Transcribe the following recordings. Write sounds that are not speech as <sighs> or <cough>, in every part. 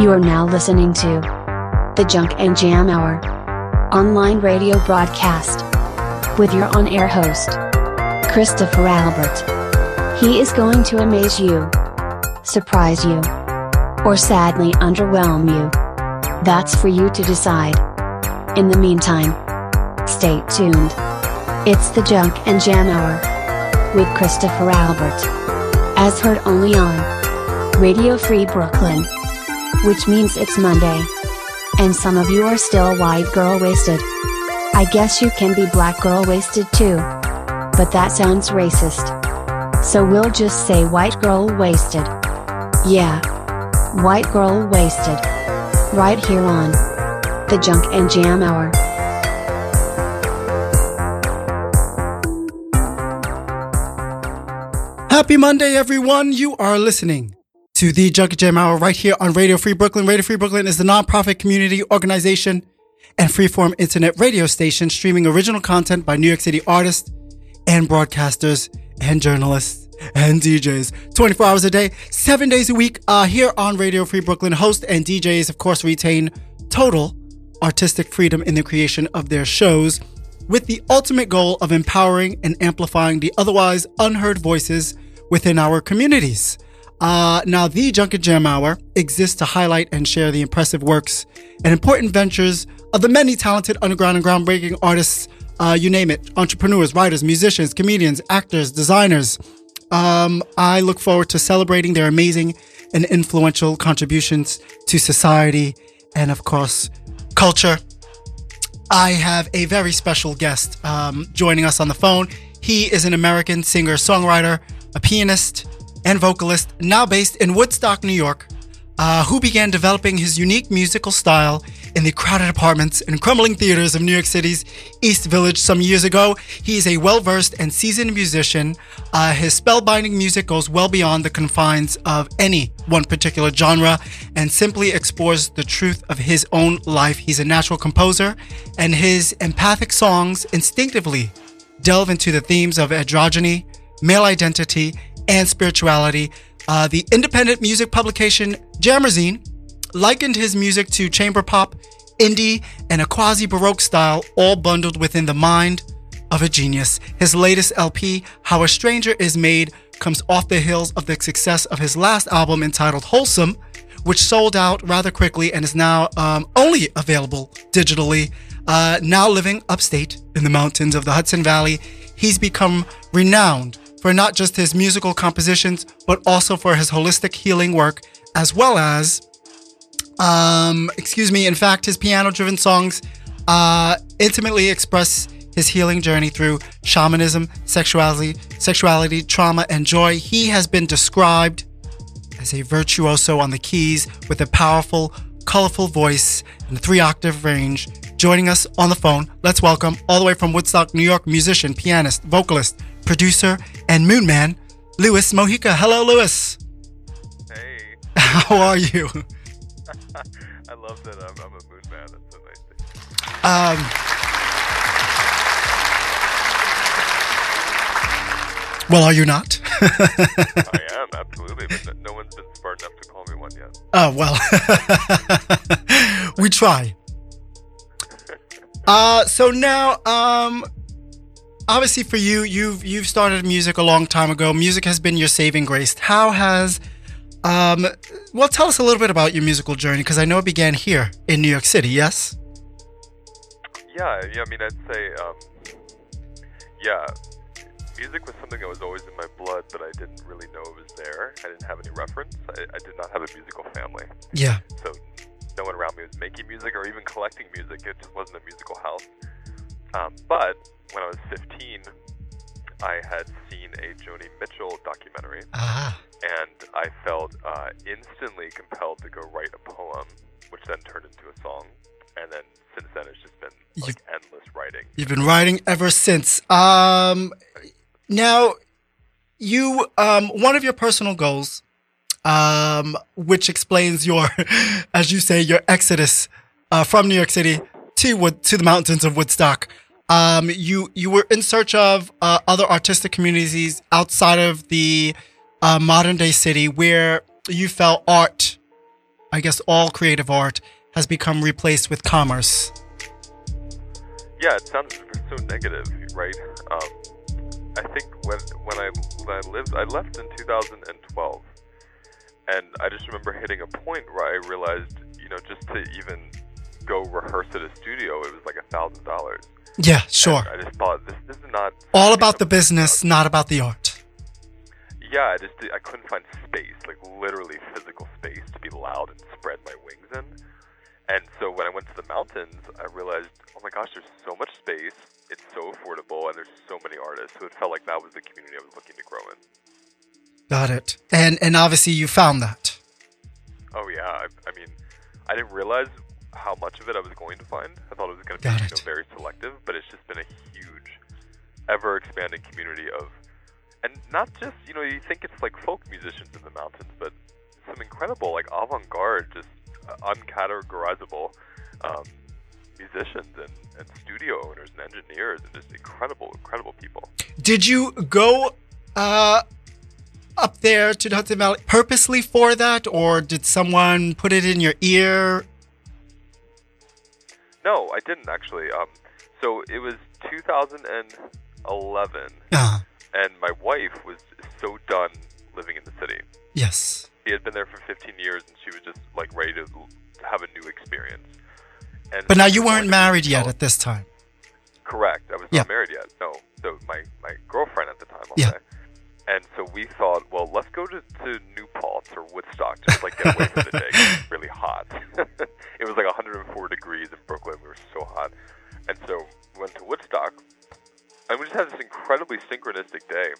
You are now listening to the Junk and Jam Hour online radio broadcast with your on air host, Christopher Albert. He is going to amaze you, surprise you, or sadly underwhelm you. That's for you to decide. In the meantime, stay tuned. It's the Junk and Jam Hour with Christopher Albert. As heard only on Radio Free Brooklyn, which means it's Monday. And some of you are still white girl wasted. I guess you can be black girl wasted too. But that sounds racist. So we'll just say white girl wasted. Yeah. White girl wasted. Right here on the Junk and Jam Hour. Happy Monday, everyone. You are listening to the Junk and Jam Hour right here on Radio Free Brooklyn. Radio Free Brooklyn is the nonprofit community organization and freeform internet radio station streaming original content by New York City artists and broadcasters and journalists and DJs 24 hours a day, seven days a week. Uh, here on Radio Free Brooklyn, host and DJs, of course, retain total artistic freedom in the creation of their shows with the ultimate goal of empowering and amplifying the otherwise unheard voices within our communities. Uh, now, the Junk and Jam Hour exists to highlight and share the impressive works and important ventures of the many talented underground and groundbreaking artists, uh, you name it, entrepreneurs, writers, musicians, comedians, actors, designers. Um, I look forward to celebrating their amazing and influential contributions to society and, of course, culture. I have a very special guest um, joining us on the phone. He is an American singer, songwriter, a pianist, and vocalist, now based in Woodstock, New York, uh, who began developing his unique musical style in the crowded apartments and crumbling theaters of New York City's East Village some years ago. He is a well versed and seasoned musician. Uh, his spellbinding music goes well beyond the confines of any one particular genre and simply explores the truth of his own life. He's a natural composer, and his empathic songs instinctively delve into the themes of androgyny, male identity, and spirituality. Uh, the independent music publication Jammazine likened his music to chamber pop, indie, and a quasi Baroque style, all bundled within the mind of a genius. His latest LP, How a Stranger Is Made, comes off the heels of the success of his last album entitled Wholesome, which sold out rather quickly and is now um, only available digitally. Uh, now living upstate in the mountains of the Hudson Valley, he's become renowned for not just his musical compositions, but also for his holistic healing work, as well as, um, excuse me, in fact, his piano driven songs uh, intimately express his healing journey through shamanism, sexuality, sexuality, trauma, and joy. He has been described as a virtuoso on the keys with a powerful, colorful voice and a three octave range. Joining us on the phone, let's welcome all the way from Woodstock, New York, musician, pianist, vocalist, producer, and moon man, Luis Mojica. Hello, Luis. Hey, <laughs> How are you? <laughs> <laughs> I love that I'm, I'm a moon man. That's so nice. hear. Um, well, are you not? I am absolutely, but no, no one's been smart enough to call me one yet. Oh, well. we try. Uh, so now, um, obviously for you, you've, you've started music a long time ago. Music has been your saving grace. How has, um, well, tell us a little bit about your musical journey, because I know it began here in New York City, yes? Yeah, yeah. I mean, I'd say, um, yeah, music was something that was always in my blood, but I didn't really know it was there. I didn't have any reference. I, I did not have a musical family, Yeah. so no one around me was making music or even collecting music. It just wasn't a musical house. Um, but when I was 15, I had seen a Joni Mitchell documentary, Ah. and I felt uh, instantly compelled to go write a poem, which then turned into a song. And then since then, it's just been like endless writing. You've been writing ever since. Um, now, you um, one of your personal goals, um, which explains your, <laughs> as you say, your exodus uh, from New York City to to the mountains of Woodstock. Um, you you were in search of uh, other artistic communities outside of the uh, modern day city where you felt art I guess all creative art has become replaced with commerce. Yeah, it sounds so negative, right? Um, I think when when I when I lived, I left in 2012, and I just remember hitting a point where I realized, you know, just to even go rehearse at a studio, it was like a thousand dollars. Yeah, sure. I just thought this, this is not all about the business, not about the art. Yeah, I just I couldn't find space, like literally physical space, to be loud and spread my wings in. And so when I went to the mountains, I realized, oh my gosh, there's so much space. It's so affordable, and there's so many artists. So it felt like that was the community I was looking to grow in. Got it. And and obviously you found that. Oh yeah, I, I mean, I didn't realize how much of it I was going to find. I thought it was going to be you know, very selective, but it's just been a huge, ever expanding community of, and not just you know you think it's like folk musicians in the mountains, but some incredible like avant-garde, just uh, uncategorizable um, musicians and, and studio owners and engineers and just incredible, incredible people. Did you go uh, up there to the Hudson Valley purposely for that, or did someone put it in your ear? No, I didn't actually. Um, so it was 2011. Ah, and my wife was so done living in the city. yes. She had been there for 15 years, and she was just like ready to have a new experience. And But now you weren't married yet at this time. Correct. I was Yeah. not married yet. No. So my my girlfriend at the time. I'll Yeah. say. And so we thought, well, let's go to, to New Paltz or Woodstock, just like get away for the day. It's <laughs> really hot. <laughs> it was like 104 degrees in Brooklyn. We were so hot. And so we went to Woodstock, and we just had this incredibly synchronistic day.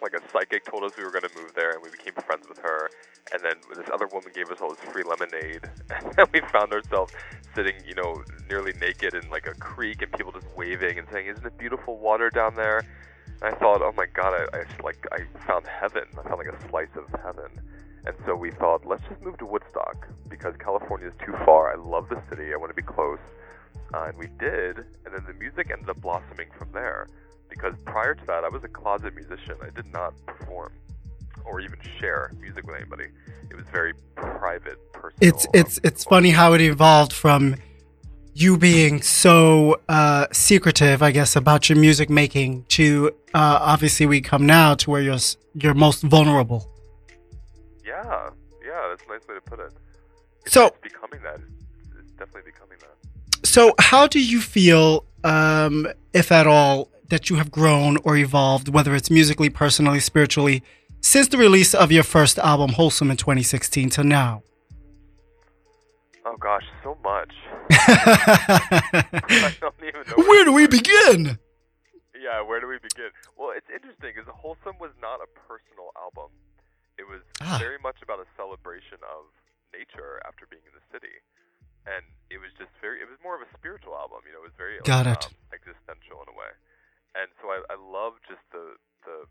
Like a psychic told us we were going to move there, and we became friends with her. And then this other woman gave us all this free lemonade, <laughs> and then we found ourselves sitting, you know, nearly naked in like a creek, and people just waving and saying, "Isn't it beautiful water down there?" And I thought, "Oh my God, I, I like I found heaven. I found like a slice of heaven." And so we thought, let's just move to Woodstock because California is too far. I love the city. I want to be close. Uh, and we did, and then the music ended up blossoming from there. Because prior to that, I was a closet musician. I did not perform or even share music with anybody. It was very private, personal. It's it's um, it's funny how it evolved from you being so uh, secretive, I guess, about your music making to uh, obviously we come now to where you're you're most vulnerable. Yeah, yeah, that's a nice way to put it. It's, So- it's becoming that. It's, it's definitely becoming that. So, how do you feel, um, if at all, that you have grown or evolved, whether it's musically, personally, spiritually, since the release of your first album, Wholesome, in 2016 to now? Oh gosh, so much. I don't even know. Where do we begin? Yeah, where do we begin? Well, it's interesting because Wholesome was not a personal album. It was Ah. very much about a celebration of nature after being in the city, and it was just very. It was more of a spiritual album. You know, it was very Got it. Um, existential in a way, and so I, I love just the the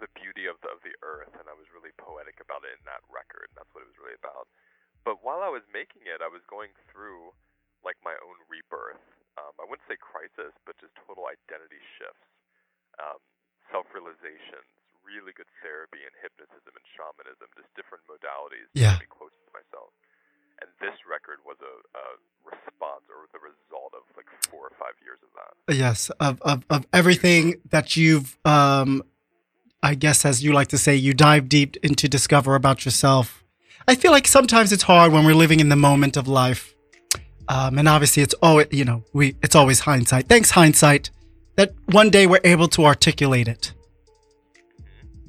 the beauty of the of the earth, and I was really poetic about it in that record. And that's what it was really about. But while I was making it, I was going through like my own rebirth. Um, I wouldn't say crisis, but just total identity shifts, um, self-realizations, really good therapy and hypnotism and shamanism, just different modalities Yeah. to be closer to myself. And this record was a, a response or the result of like four or five years of that. Yes, of, of, of everything that you've, um, I guess, as you like to say, you dive deep into discover about yourself. I feel like sometimes it's hard when we're living in the moment of life. Um, and obviously, it's always, you know, we, it's always hindsight. Thanks, hindsight, that one day we're able to articulate it,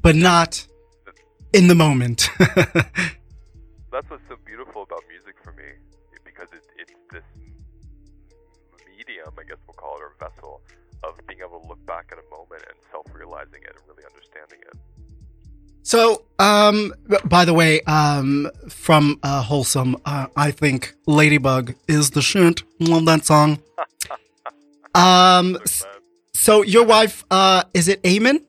but not in the moment. <laughs> That's what's so beautiful about music for me, because it, it's this medium, I guess we'll call it, or vessel, of being able to look back at a moment and self-realizing it and really understanding it. So, um, by the way, um, from uh, Wholesome, uh, I think Ladybug is the shit. Love that song. <laughs> Um, So, so your wife, uh, is it Amen?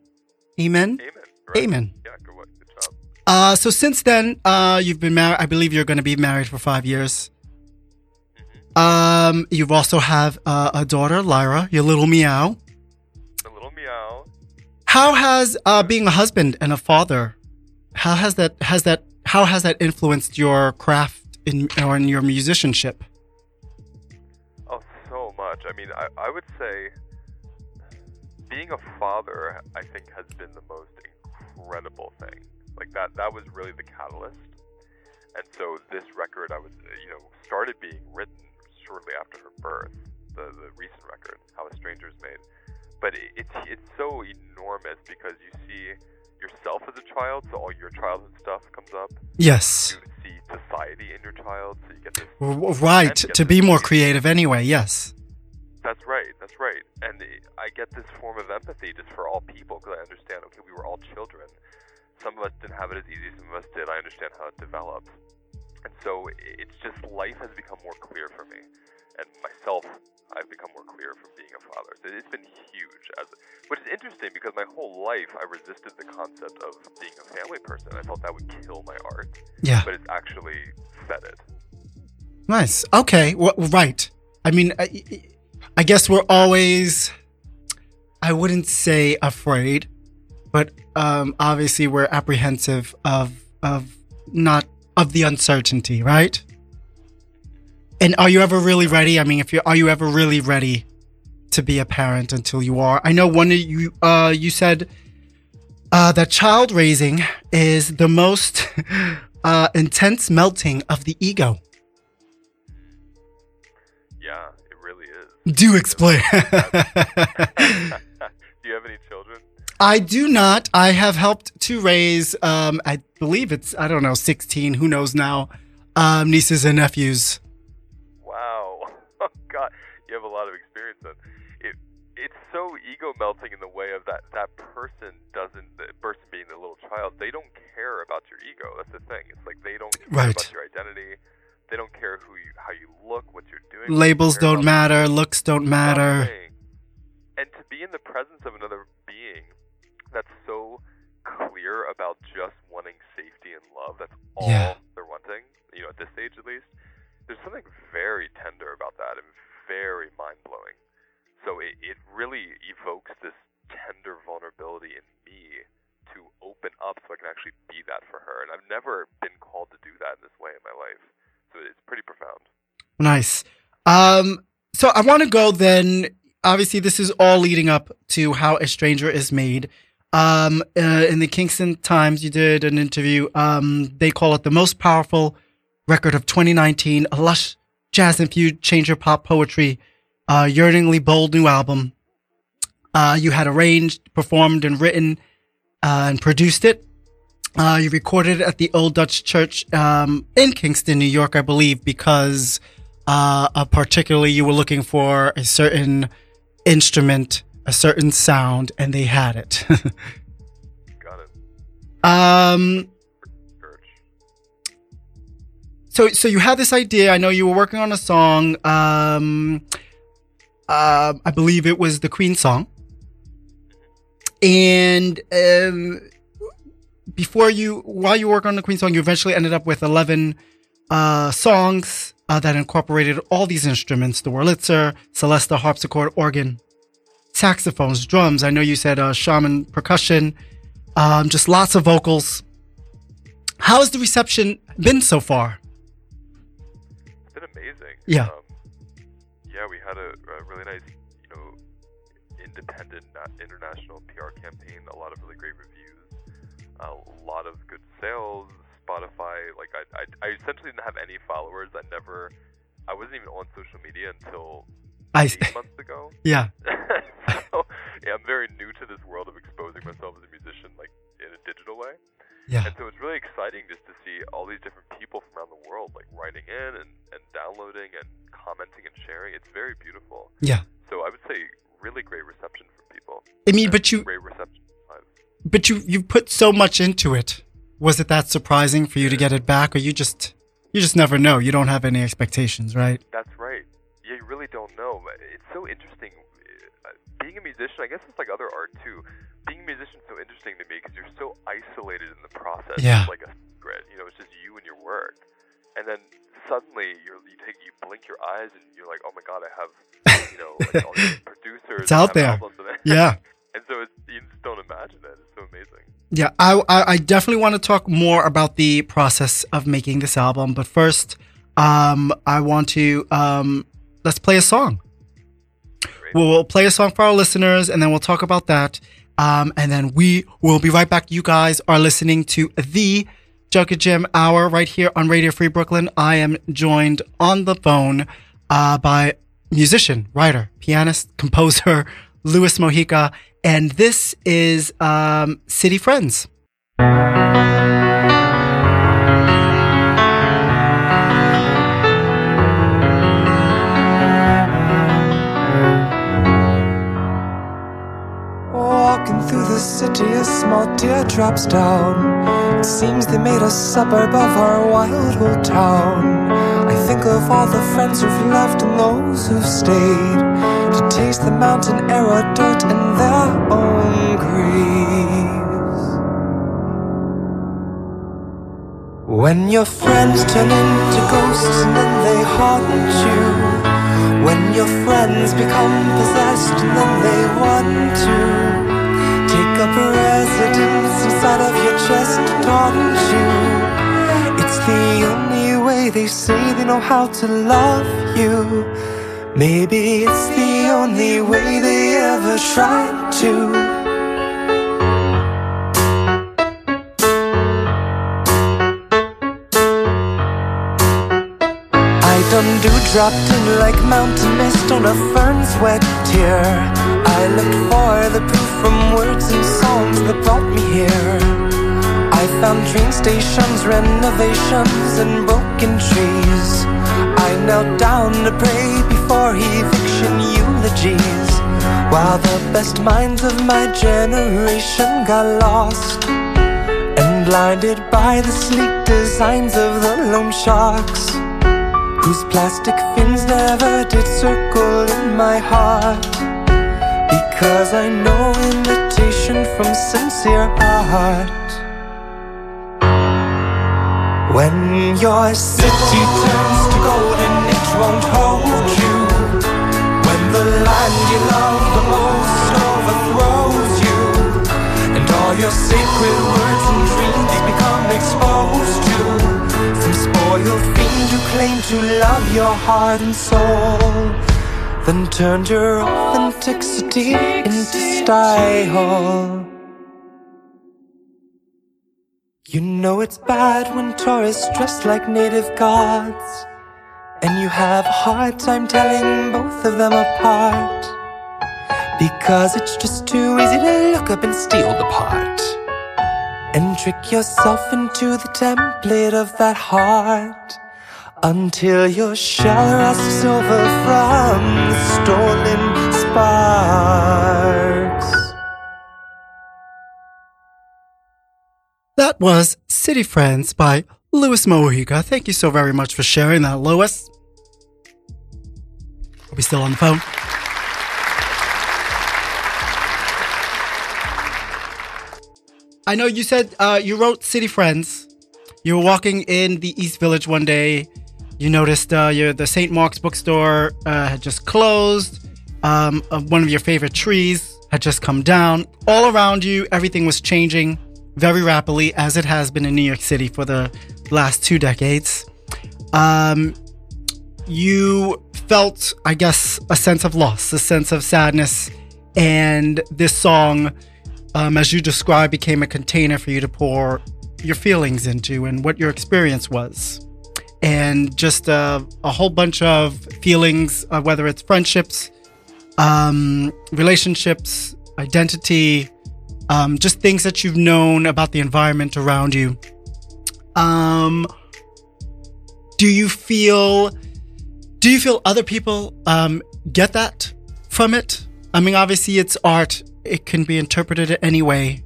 Amen? amen. Right? Amen. Yeah, good, work, good job. Uh, so since then, uh, you've been married. I believe you're going to be married for five years. Um, you've also have uh, a daughter, Lyra, your little meow. How has uh, being a husband and a father, how has that has that how has that influenced your craft in or in your musicianship? Oh, so much. I mean, I, I would say being a father, I think, has been the most incredible thing. Like that, that was really the catalyst. And so this record, I was, you know, started being written shortly after her birth. The the recent record, How a Stranger's Made. But it, it's it's so enormous because you see yourself as a child, so all your childhood stuff comes up. Yes. You see society in your child, so you get this. Right. To be more creative anyway. Yes. That's right. That's right. And I get this form of empathy just for all people because I understand. Okay, we were all children. Some of us didn't have it as easy. Some of us did. I understand how it develops. And so it's just life has become more clear for me, and myself, I've become more clear from being a father. So it's been huge. As which is interesting because my whole life I resisted the concept of being a family person. I thought that would kill my art, Yeah. but it's actually fed it. Nice. Okay. Well, right. I mean, I, I guess we're always, I wouldn't say afraid, but um, obviously we're apprehensive of of not of the uncertainty, right? And are you ever really ready? I mean, if you are you ever really ready to be a parent until you are? I know one of you uh, you said uh, that child raising is the most <laughs> uh, intense melting of the ego. Yeah, it really is. Do explain. <laughs> <laughs> Do you have any children? I do not. I have helped to raise, um, I believe it's, I don't know, 16, who knows now, um, nieces and nephews. You have a lot of experience then. It it's so ego melting in the way of that that person doesn't the person being the little child, they don't care about your ego. That's the thing. It's like they don't care Right. about your identity. They don't care who you how you look, what you're doing. Labels don't matter, looks don't matter. And to be in the presence of another being that's so clear about just wanting safety and love, that's all Yeah. they're wanting, you know, at this age at least, there's something very tender about that and very mind blowing. So it, it really evokes this tender vulnerability in me to open up so I can actually be that for her. And I've never been called to do that in this way in my life. So it's pretty profound. Nice. Um, so I want to go then. Obviously, this is all leading up to how a stranger is made. Um, uh, in the Kingston Times, you did an interview. Um, they call it the most powerful record of 2019, a lush jazz infused chamber pop poetry, uh, yearningly bold new album. Uh, you had arranged, performed, and written uh, and produced it. Uh, you recorded it at the Old Dutch Church um, in Kingston, New York, I believe, because uh, particularly you were looking for a certain instrument, a certain sound, and they had it. <laughs> Got it. um, so, so you had this idea. I know you were working on a song. Um, uh, I believe it was the Queen song, and um, before you, while you work on the Queen song, you eventually ended up with eleven uh, songs uh, that incorporated all these instruments: the Wurlitzer, Celesta, harpsichord, organ, saxophones, drums. I know you said uh, shaman percussion, um, just lots of vocals. How has the reception been so far? It's been amazing. Yeah. Um, yeah, we had a, a really nice, you know, independent na- international PR campaign. A lot of really great reviews. A lot of good sales. Spotify, like I, I, I essentially didn't have any followers. I never, I wasn't even on social media until I eight months ago. <laughs> <laughs> yeah so yeah, I'm very new to this world of exposing myself as a musician, like in a digital way. Yeah And so it's really exciting just to see all these different people from around the world like writing in and, and downloading and commenting and sharing. It's very beautiful. yeah. So I would say really great reception from people. I mean, but you great reception but you you put so much into it. Was it that surprising for you to get it back, or you just you just never know? You don't have any expectations, right? That's right. Yeah, you really don't know. It's so interesting. Being a musician, I guess it's like other art too. Being a musician is so interesting to me because you're so isolated in the process. Yeah. It's like a secret. You know, it's just you and your work. And then suddenly you're, you take you blink your eyes and you're like, oh my god, I have you know like all these <laughs> producers. It's out there. have albums and- Yeah. <laughs> and so it's, you just don't imagine it. It's so amazing. Yeah, I, I, I definitely want to talk more about the process of making this album. But first, um, I want to um, let's play a song. We'll, we'll play a song for our listeners, and then we'll talk about that. Um, and then we will be right back. You guys are listening to the Junk and Jam Hour right here on Radio Free Brooklyn. I am joined on the phone uh, by musician, writer, pianist, composer <laughs> Luis Mojica, and this is um, City Friends. City, a small tear drops down. It seems they made a suburb of our wild old town. I think of all the friends who've left and those who've stayed to taste the mountain air dirt in their own graves. When your friends turn into ghosts and then they haunt you. When your friends become possessed and then they want to take up residence inside of your chest taunt you. It's the only way they say they know how to love you. Maybe it's the only way they ever tried to. I done dropped in like mountain mist on a fern's wet tear. I looked for the proof from words and songs that brought me here. I found train stations, renovations, and broken trees. I knelt down to pray before eviction eulogies. While the best minds of my generation got lost and blinded by the sleek designs of the loan sharks whose plastic fins never did circle in my heart. Because I know imitation from sincere heart When your city turns to gold and it won't hold you. When the land you love the most overthrows you. And all your sacred words and dreams become exposed to. Some spoiled fiend who claim to love your heart and soul. Then turned your authenticity into style. You know it's bad when tourists dress like native gods. And you have a hard time telling both of them apart. Because it's just too easy to look up and steal the part. And trick yourself into the template of that heart. Until your shell rusts over from the stolen sparks. That was City Friends by Luis Mojica. Thank you so very much for sharing that, Luis. Are we still on the phone? I know you said uh, you wrote City Friends. You were walking in the East Village one day. You noticed uh, your, the St. Mark's bookstore uh, had just closed. Um, uh, one of your favorite trees had just come down. All around you, everything was changing very rapidly, as it has been in New York City for the last two decades. Um, you felt, I guess, a sense of loss, a sense of sadness, and this song, um, as you described, became a container for you to pour your feelings into and what your experience was. And just uh, a whole bunch of feelings, uh, whether it's friendships, um, relationships, identity, um, just things that you've known about the environment around you. Um, do you feel? Do you feel other people um, get that from it? I mean, obviously, it's art. It can be interpreted any way.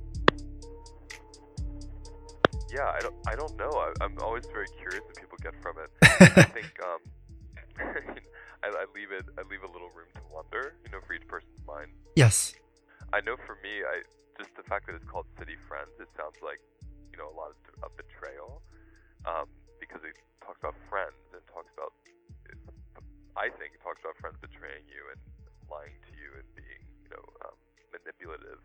Yeah, I don't, I don't know. I, I'm always very curious get from it. I <laughs> think um, <laughs> I, I leave it, I leave a little room to wonder, you know, for each person's mind. Yes. I know for me, I just the fact that it's called City Friends, it sounds like you know a lot of, of betrayal, um, because it talks about friends and talks about. I think it talks about friends betraying you and lying to you and being you know um, manipulative,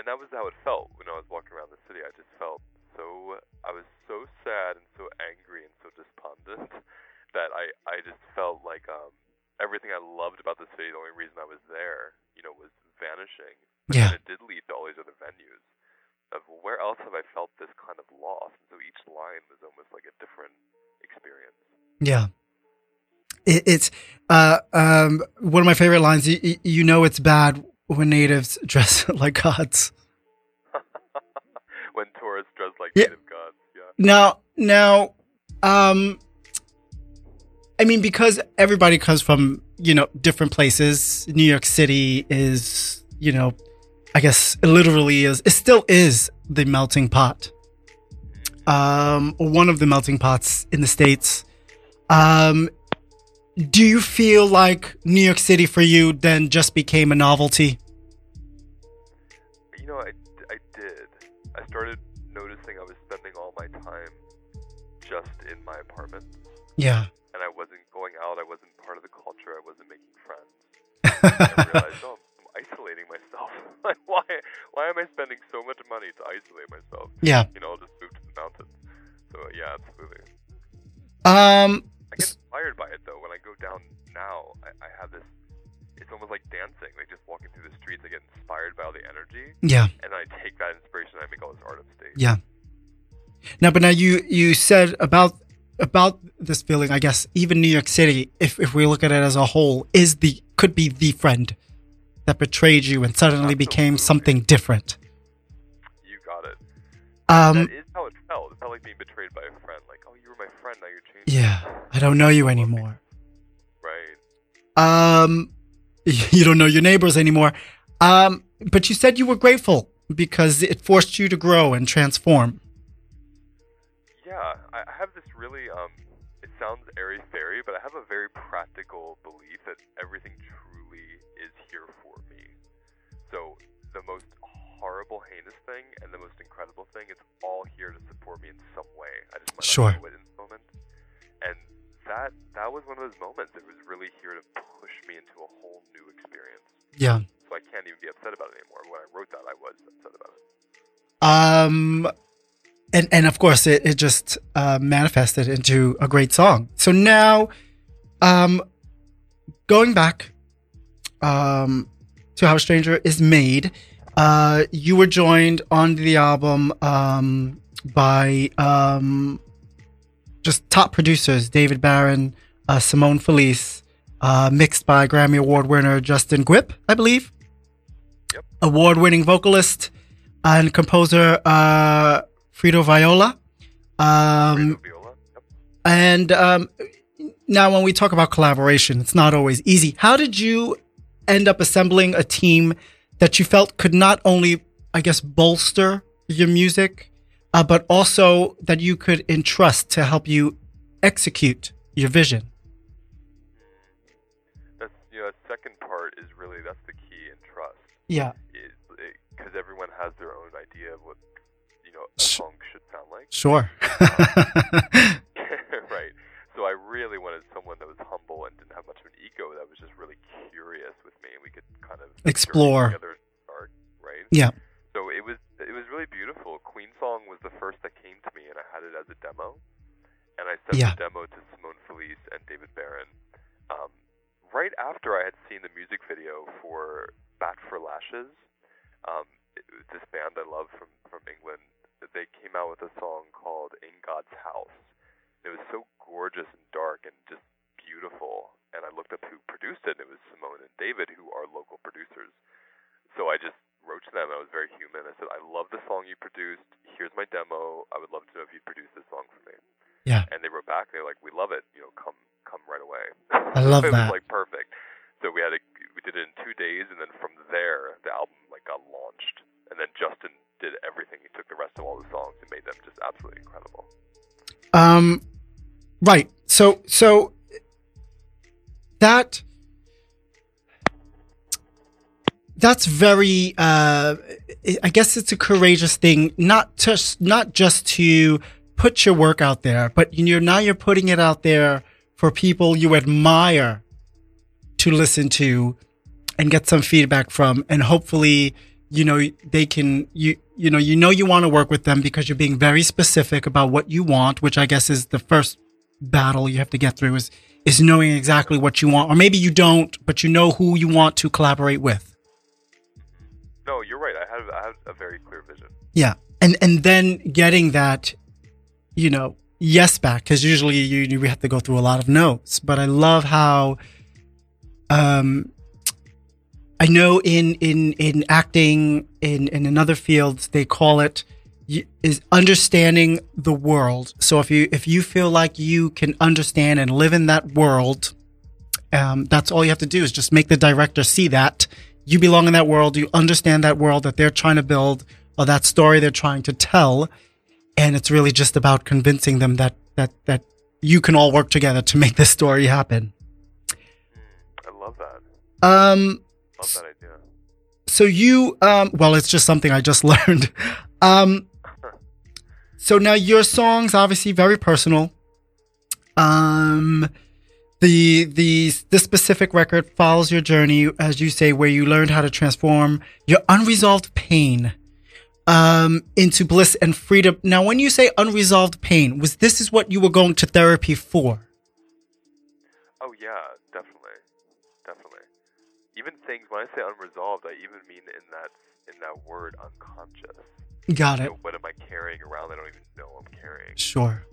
and that was how it felt when I was walking around the city. I just felt so I was so sad and so angry that I I just felt like um everything I loved about the city, the only reason I was there, you know, was vanishing. But yeah. it did lead to all these other venues. Of where else have I felt this kind of loss? And so each line was almost like a different experience. Yeah. It, it's uh, um, one of my favorite lines. You, you know it's bad when natives <laughs> dress like gods. <laughs> when tourists dress like yeah. native gods. Yeah. Now, now, um, I mean, because everybody comes from you know different places. New York City is you know, I guess it literally is. It still is the melting pot. Um, one of the melting pots in the states. Um, do you feel like New York City for you then just became a novelty? You know, I, I did. I started noticing I was spending all my time just in my apartment. Yeah. Out. I wasn't part of the culture. I wasn't making friends. <laughs> I realized, oh, I'm isolating myself. <laughs> like, why? Why am I spending so much money to isolate myself? Yeah. You know, I'll just move to the mountains. So yeah, absolutely. Um, I get inspired by it though. When I go down now, I, I have this. It's almost like dancing. Like just walking through the streets, I get inspired by all the energy. Yeah. And I take that inspiration and I make all this art on stage. Yeah. Now, but now you you said about about this feeling. I guess even New York City, if if we look at it as a whole, is the could be the friend that betrayed you and suddenly Absolutely. became something different. You got it. Um, that is how it felt. It felt like being betrayed by a friend. Like, oh, you were my friend, now you're changing. Yeah, I don't know you anymore. Right. Um, <laughs> you don't know your neighbors anymore. Um, but you said you were grateful because it forced you to grow and transform. Sounds airy fairy, but I have a very practical belief that everything truly is here for me. So the most horrible, heinous thing and the most incredible thing, it's all here to support me in some way. I just might sure. not know it in the moment. And that that was one of those moments. It was really here to push me into a whole new experience. Yeah. So I can't even be upset about it anymore. When I wrote that, I was upset about it. Um, and and of course, it it just uh, manifested into a great song. So now, um, going back, um, to how a stranger is made. Uh, you were joined on the album um, by um, just top producers David Baron, uh, Simone Felice, uh, mixed by Grammy Award winner Justin Guip, I believe. Yep. Award winning vocalist and composer uh, Frito Viola. Um, Frito Viola. Yep. And um, now, when we talk about collaboration, it's not always easy. How did you end up assembling a team that you felt could not only, I guess, bolster your music, uh, but also that you could entrust to help you execute your vision? That's you know, the second part is really that's the key in trust. Yeah. Because everyone has their own idea of what you know a song should sound like. Sure. <laughs> <laughs> right. So I really wanted someone that was humble and didn't have much of an ego. That was just really curious with me, and we could kind of explore together. Start, right? Yeah. So it was it was really beautiful. Queen Song was the first that came to me, and I had it as a demo, and I sent Yeah. the demo to Simone Felice and David Baron. Um, right after I had seen the music video for Bat for Lashes, um, it was this band I love from from England. They came out with a song called "In God's House." It was so gorgeous and dark and just beautiful. And I looked up who produced it, and it was Simone and David, who are local producers. So I just wrote to them. I was very human. I said, "I love the song you produced. Here's my demo. I would love to know if you'd produce this song for me." Yeah. And they wrote back. They're like, "We love it. You know, come come right away." I love it <laughs> that. It was like perfect. So we had a, we did it in two days, and then from there, the album absolutely incredible. Um, right. So, so that that's very. Uh, I guess it's a courageous thing, not just not just to put your work out there, but you're now you're putting it out there for people you admire to listen to and get some feedback from, and hopefully, you know, they can you you know you know you want to work with them because you're being very specific about what you want, which I guess is the first battle you have to get through is is knowing exactly what you want, or maybe you don't, but you know who you want to collaborate with. No, you're right. I have I have a very clear vision. Yeah, and and then getting that, you know, yes back because usually you you have to go through a lot of notes. But I love how, um, I know in in in acting in in another fields they call it is understanding the world. So if you if you feel like you can understand and live in that world, um, that's all you have to do is just make the director see that you belong in that world. You understand that world that they're trying to build or that story they're trying to tell, and it's really just about convincing them that that that you can all work together to make this story happen. I love that. Um, Love that idea. so you um well it's just something i just <laughs> learned um so now your songs obviously very personal um the the this specific record follows your journey as you say where you learned how to transform your unresolved pain um into bliss and freedom now when you say unresolved pain was this is what you were going to therapy for Oh yeah. Even things when I say unresolved, I even mean in that in that word unconscious. got it what am I carrying around? I don't even know I'm carrying. Sure.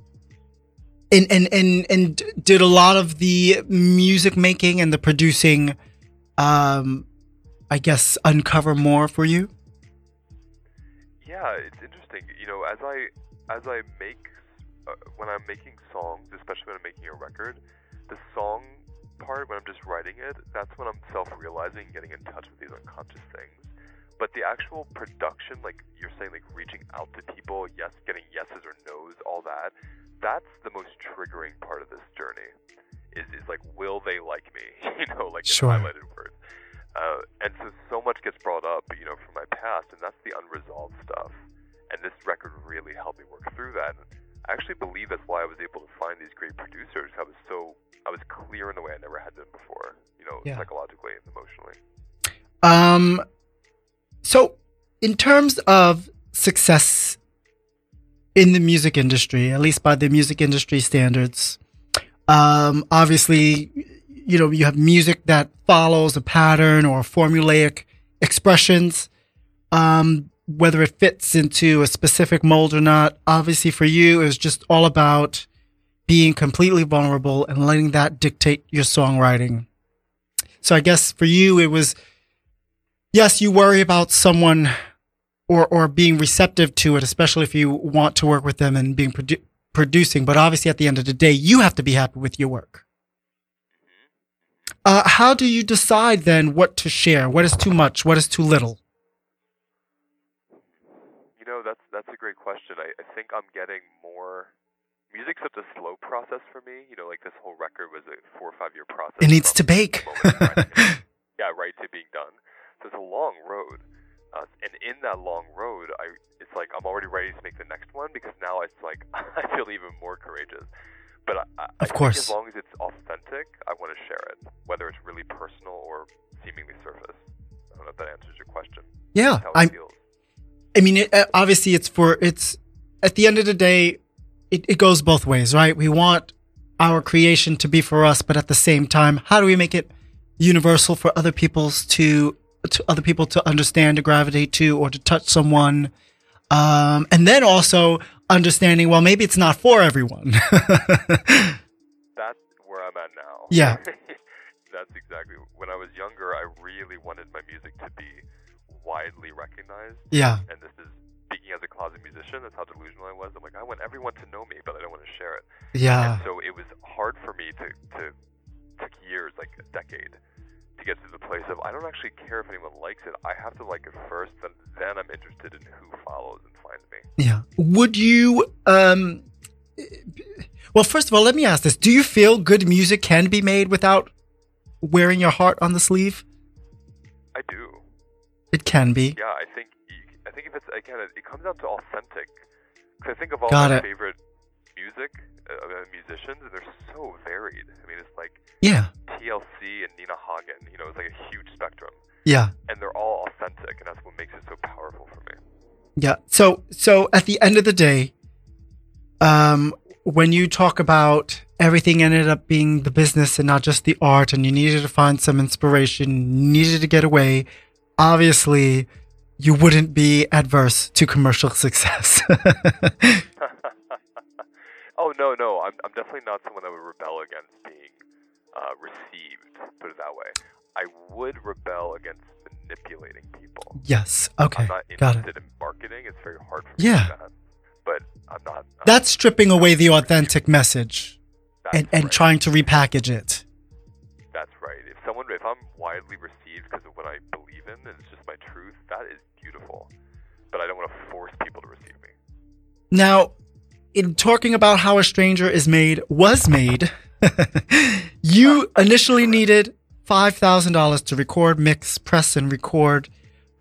And and and and did a lot of the music making and the producing, um, I guess, uncover more for you. Yeah, it's interesting. You know, as I as I make uh, when I'm making songs, especially when I'm making a record, the song part when I'm just writing it, that's when I'm self-realizing, getting in touch with these unconscious things. But the actual production, like you're saying, like reaching out to people, yes, getting yeses or nos, all that, that's the most triggering part of this journey. Is is like, will they like me? <laughs> you know, like Sure. in highlighted words. Uh, and so so much gets brought up, you know, from my past, and that's the unresolved stuff. And this record really helped me work through that. I actually believe that's why I was able to find these great producers. I was so I was clear in the way I never had been before, you know, Yeah. psychologically and emotionally. Um, so in terms of success in the music industry, at least by the music industry standards, um, obviously, you know, you have music that follows a pattern or formulaic expressions. Um, whether it fits into a specific mold or not, obviously for you, it was just all about being completely vulnerable and letting that dictate your songwriting. So I guess for you, it was yes, you worry about someone or or being receptive to it, especially if you want to work with them and being produ- producing. But obviously, at the end of the day, you have to be happy with your work. Uh, how do you decide then what to share? What is too much? What is too little? You know, that's that's a great question. I, I think I'm getting more. Music's such a slow process for me. You know, like this whole record was a four or five year process. It needs to bake. the moment of writing it. <laughs> yeah, right to being done. So it's a long road, uh, and in that long road, I it's like I'm already ready to make the next one because now it's like <laughs> I feel even more courageous. But I, I, I Of think course. as long as it's authentic, I want to share it, whether it's really personal or seemingly surface. I don't know if that answers your question. Yeah, That's how it I feels. I mean, it, uh, obviously, it's for it's at the end of the day, it, it goes both ways, right? We want our creation to be for us, but at the same time, how do we make it universal for other people's to to other people to understand, to gravitate to, or to touch someone? Um, and then also understanding, well, maybe it's not for everyone. <laughs> That's where I'm at now. Yeah. <laughs> That's exactly. When I was younger, I really wanted my music to be widely recognized. yeah, And this is speaking as a closet musician. That's how delusional I was. I'm like, I want everyone to know me, but I don't want to share it. yeah, And so it was hard for me to to took years, like a decade, to get to the place of I don't actually care if anyone likes it. I have to like it first, and then I'm interested in who follows and finds me. yeah. Would you? Um, well, first of all, let me ask this: Do you feel good music can be made without wearing your heart on the sleeve? I do. It can be. Yeah, I think I think if it's again, it, it comes down to authentic. Because I think of all Got my it. favorite music uh, uh, musicians, and they're so varied. I mean, it's like Yeah, TLC and Nina Hagen. You know, it's like a huge spectrum, yeah, and they're all authentic, and that's what makes it so powerful for me. yeah. So, so at the end of the day, um, when you talk about everything ended up being the business and not just the art, and you needed to find some inspiration, needed to get away, obviously you wouldn't be adverse to commercial success. <laughs> oh no, no, I'm I'm definitely not someone that would rebel against being uh, received. Put it that way. I would rebel against manipulating people. Yes. Okay. I'm not Got interested it. in marketing. It's very hard for Yeah. me to do that. But I'm not. I'm That's stripping away the authentic message that's and, and right. trying to repackage it. That's right. If someone, if I'm widely received because of what I believe and it's just my truth, that is beautiful. But I don't want to force people to receive me. Now, in talking about how a stranger is made, was made, <laughs> you initially needed $5,000 to record, mix, press, and record.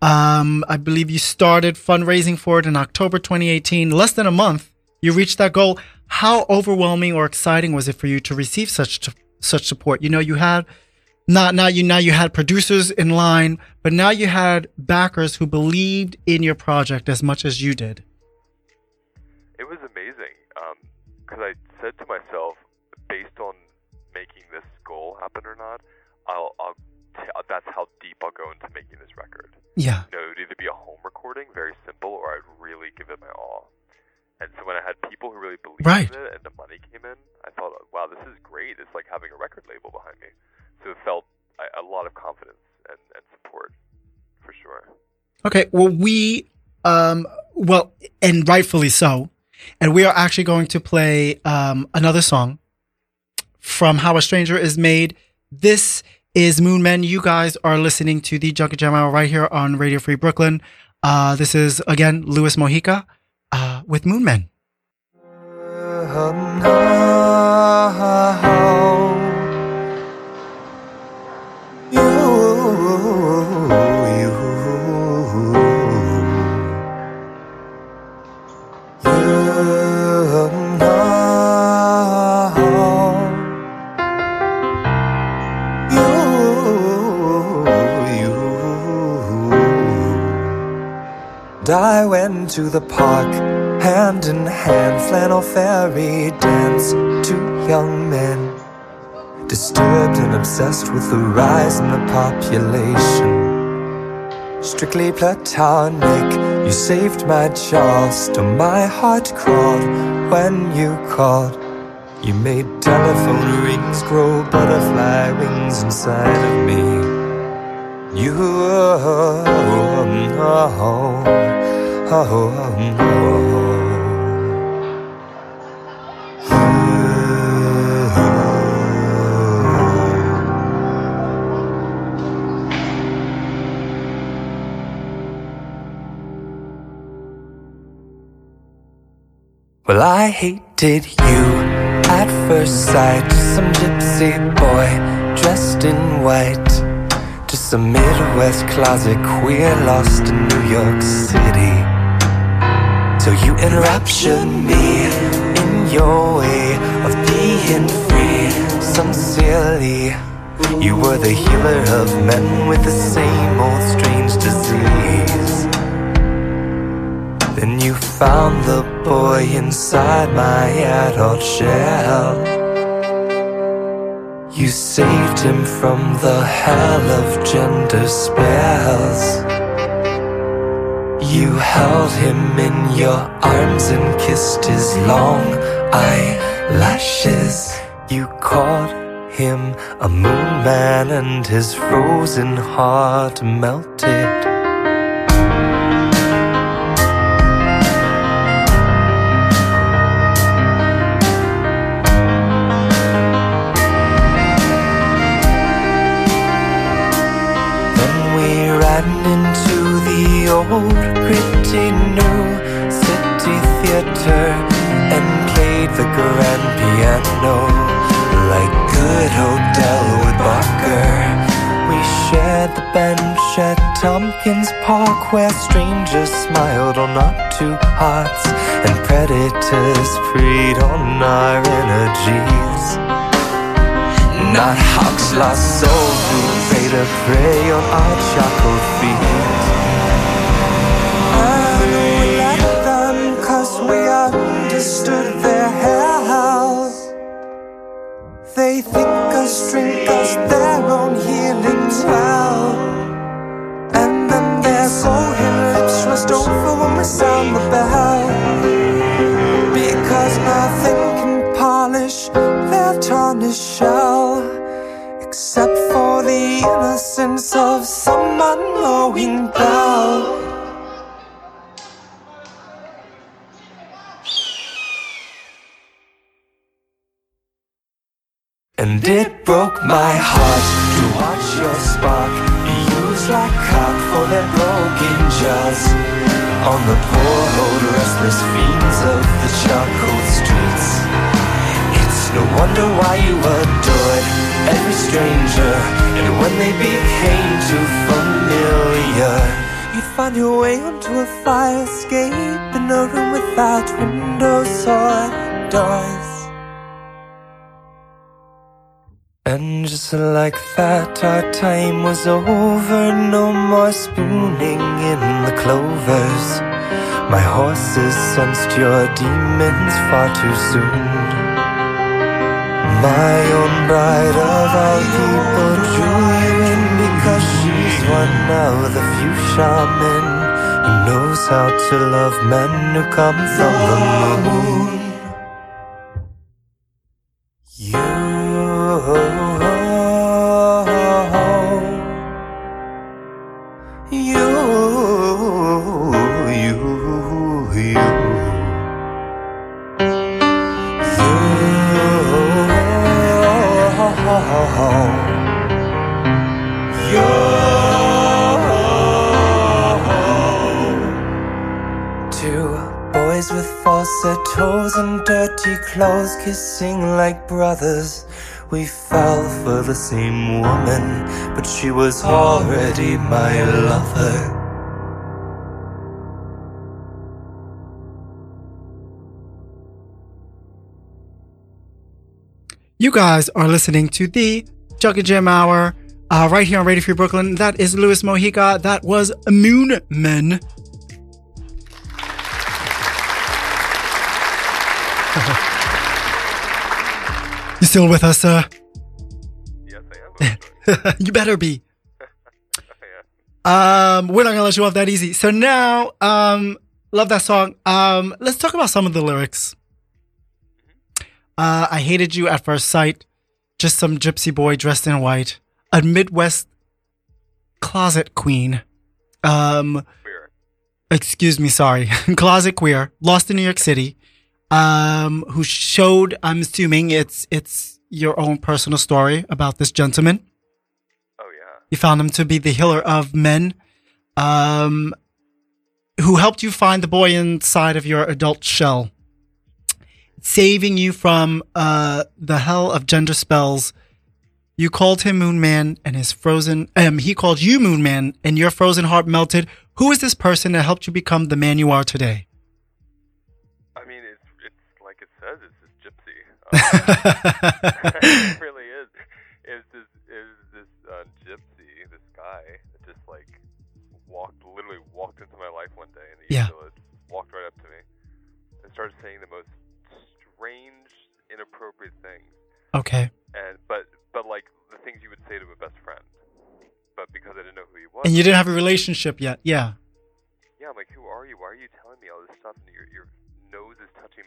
Um, I believe you started fundraising for it in October 2018. Less than a month, you reached that goal. How overwhelming or exciting was it for you to receive such such support? You know, you had not not you now you had producers in line, but now you had backers who believed in your project as much as you did. It was amazing um, because I said to myself, based on making this goal happen or not, I'll, I'll t- that's how deep I'll go into making this record. Yeah. You know, it would either be a home recording, very simple, or I'd really give it my all. And so when I had people who really believed Right. in it and the money came in, I thought, wow, this is great. It's like having a record label behind me. So it felt a, a lot of confidence and, and support, for sure. Okay. Well, we, um, well, and rightfully so. And we are actually going to play um, another song from How a Stranger is Made. This is Moon Men. You guys are listening to the Junk and Jam Hour right here on Radio Free Brooklyn. Uh, this is, again, Louis Mojica uh, with Moon Men. I went to the park, hand in hand, flannel fairy dance. Two young men, disturbed and obsessed with the rise in the population. Strictly platonic, you saved my jaw, still my heart crawled when you called. You made telephone rings grow butterfly wings inside of me. You, oh, oh, oh, oh, Well, I hated you at first sight. Just some gypsy boy dressed in white. Just a Midwest closet queer lost in New York City. So you enraptured me in your way of being free. Sincerely, you were the healer of men with the same old strange disease. Then you found the boy inside my adult shell. You saved him from the hell of gender spells. You held him in your arms and kissed his long eyelashes. You called him a moon man, and his frozen heart melted. Predators preyed on our energies. Not hawks lost souls who pray to prey on our chocolate feet. On the poor old restless fiends of the charcoal streets. It's no wonder why you adored every stranger, and when they became too familiar, you'd find your way onto a fire escape in a room without windows or doors. And just like that, our time was over. No more spooning in the clovers. My horses sensed your demons far too soon. My own bride of all people drew you in because she's one now, the few shaman who knows how to love men who come from the moon. Kissing like brothers. We fell for the same woman, but she was already my lover. You guys are listening to the and Jam Hour uh, right here on Radio Free Brooklyn. That is Luis Mojica. That was Moon Men. <laughs> You still with us, sir? Yes, I am. <laughs> you better be. <laughs> Um, we're not gonna let you off that easy. So now, um, love that song. Um, let's talk about some of the lyrics. Uh, I hated you at first sight. Just some gypsy boy dressed in white. A Midwest closet queen. Um, Queer. excuse me, sorry. <laughs> closet queer. Lost in New York City um, who showed, I'm assuming it's, it's your own personal story about this gentleman. Oh yeah. You found him to be the healer of men, um, who helped you find the boy inside of your adult shell, saving you from, uh, the hell of gender spells. You called him Moon Man and his frozen, um, he called you Moon Man and your frozen heart melted. Who is this person that helped you become the man you are today? It <laughs> really is. Was this, was this uh, gypsy, this guy that just like walked, literally walked into my life one day in the yeah. village, walked right up to me, and started saying the most strange, inappropriate things. Okay. And but but like the things you would say to a best friend, but because I didn't know who he was. And you didn't have a relationship yet. Yeah,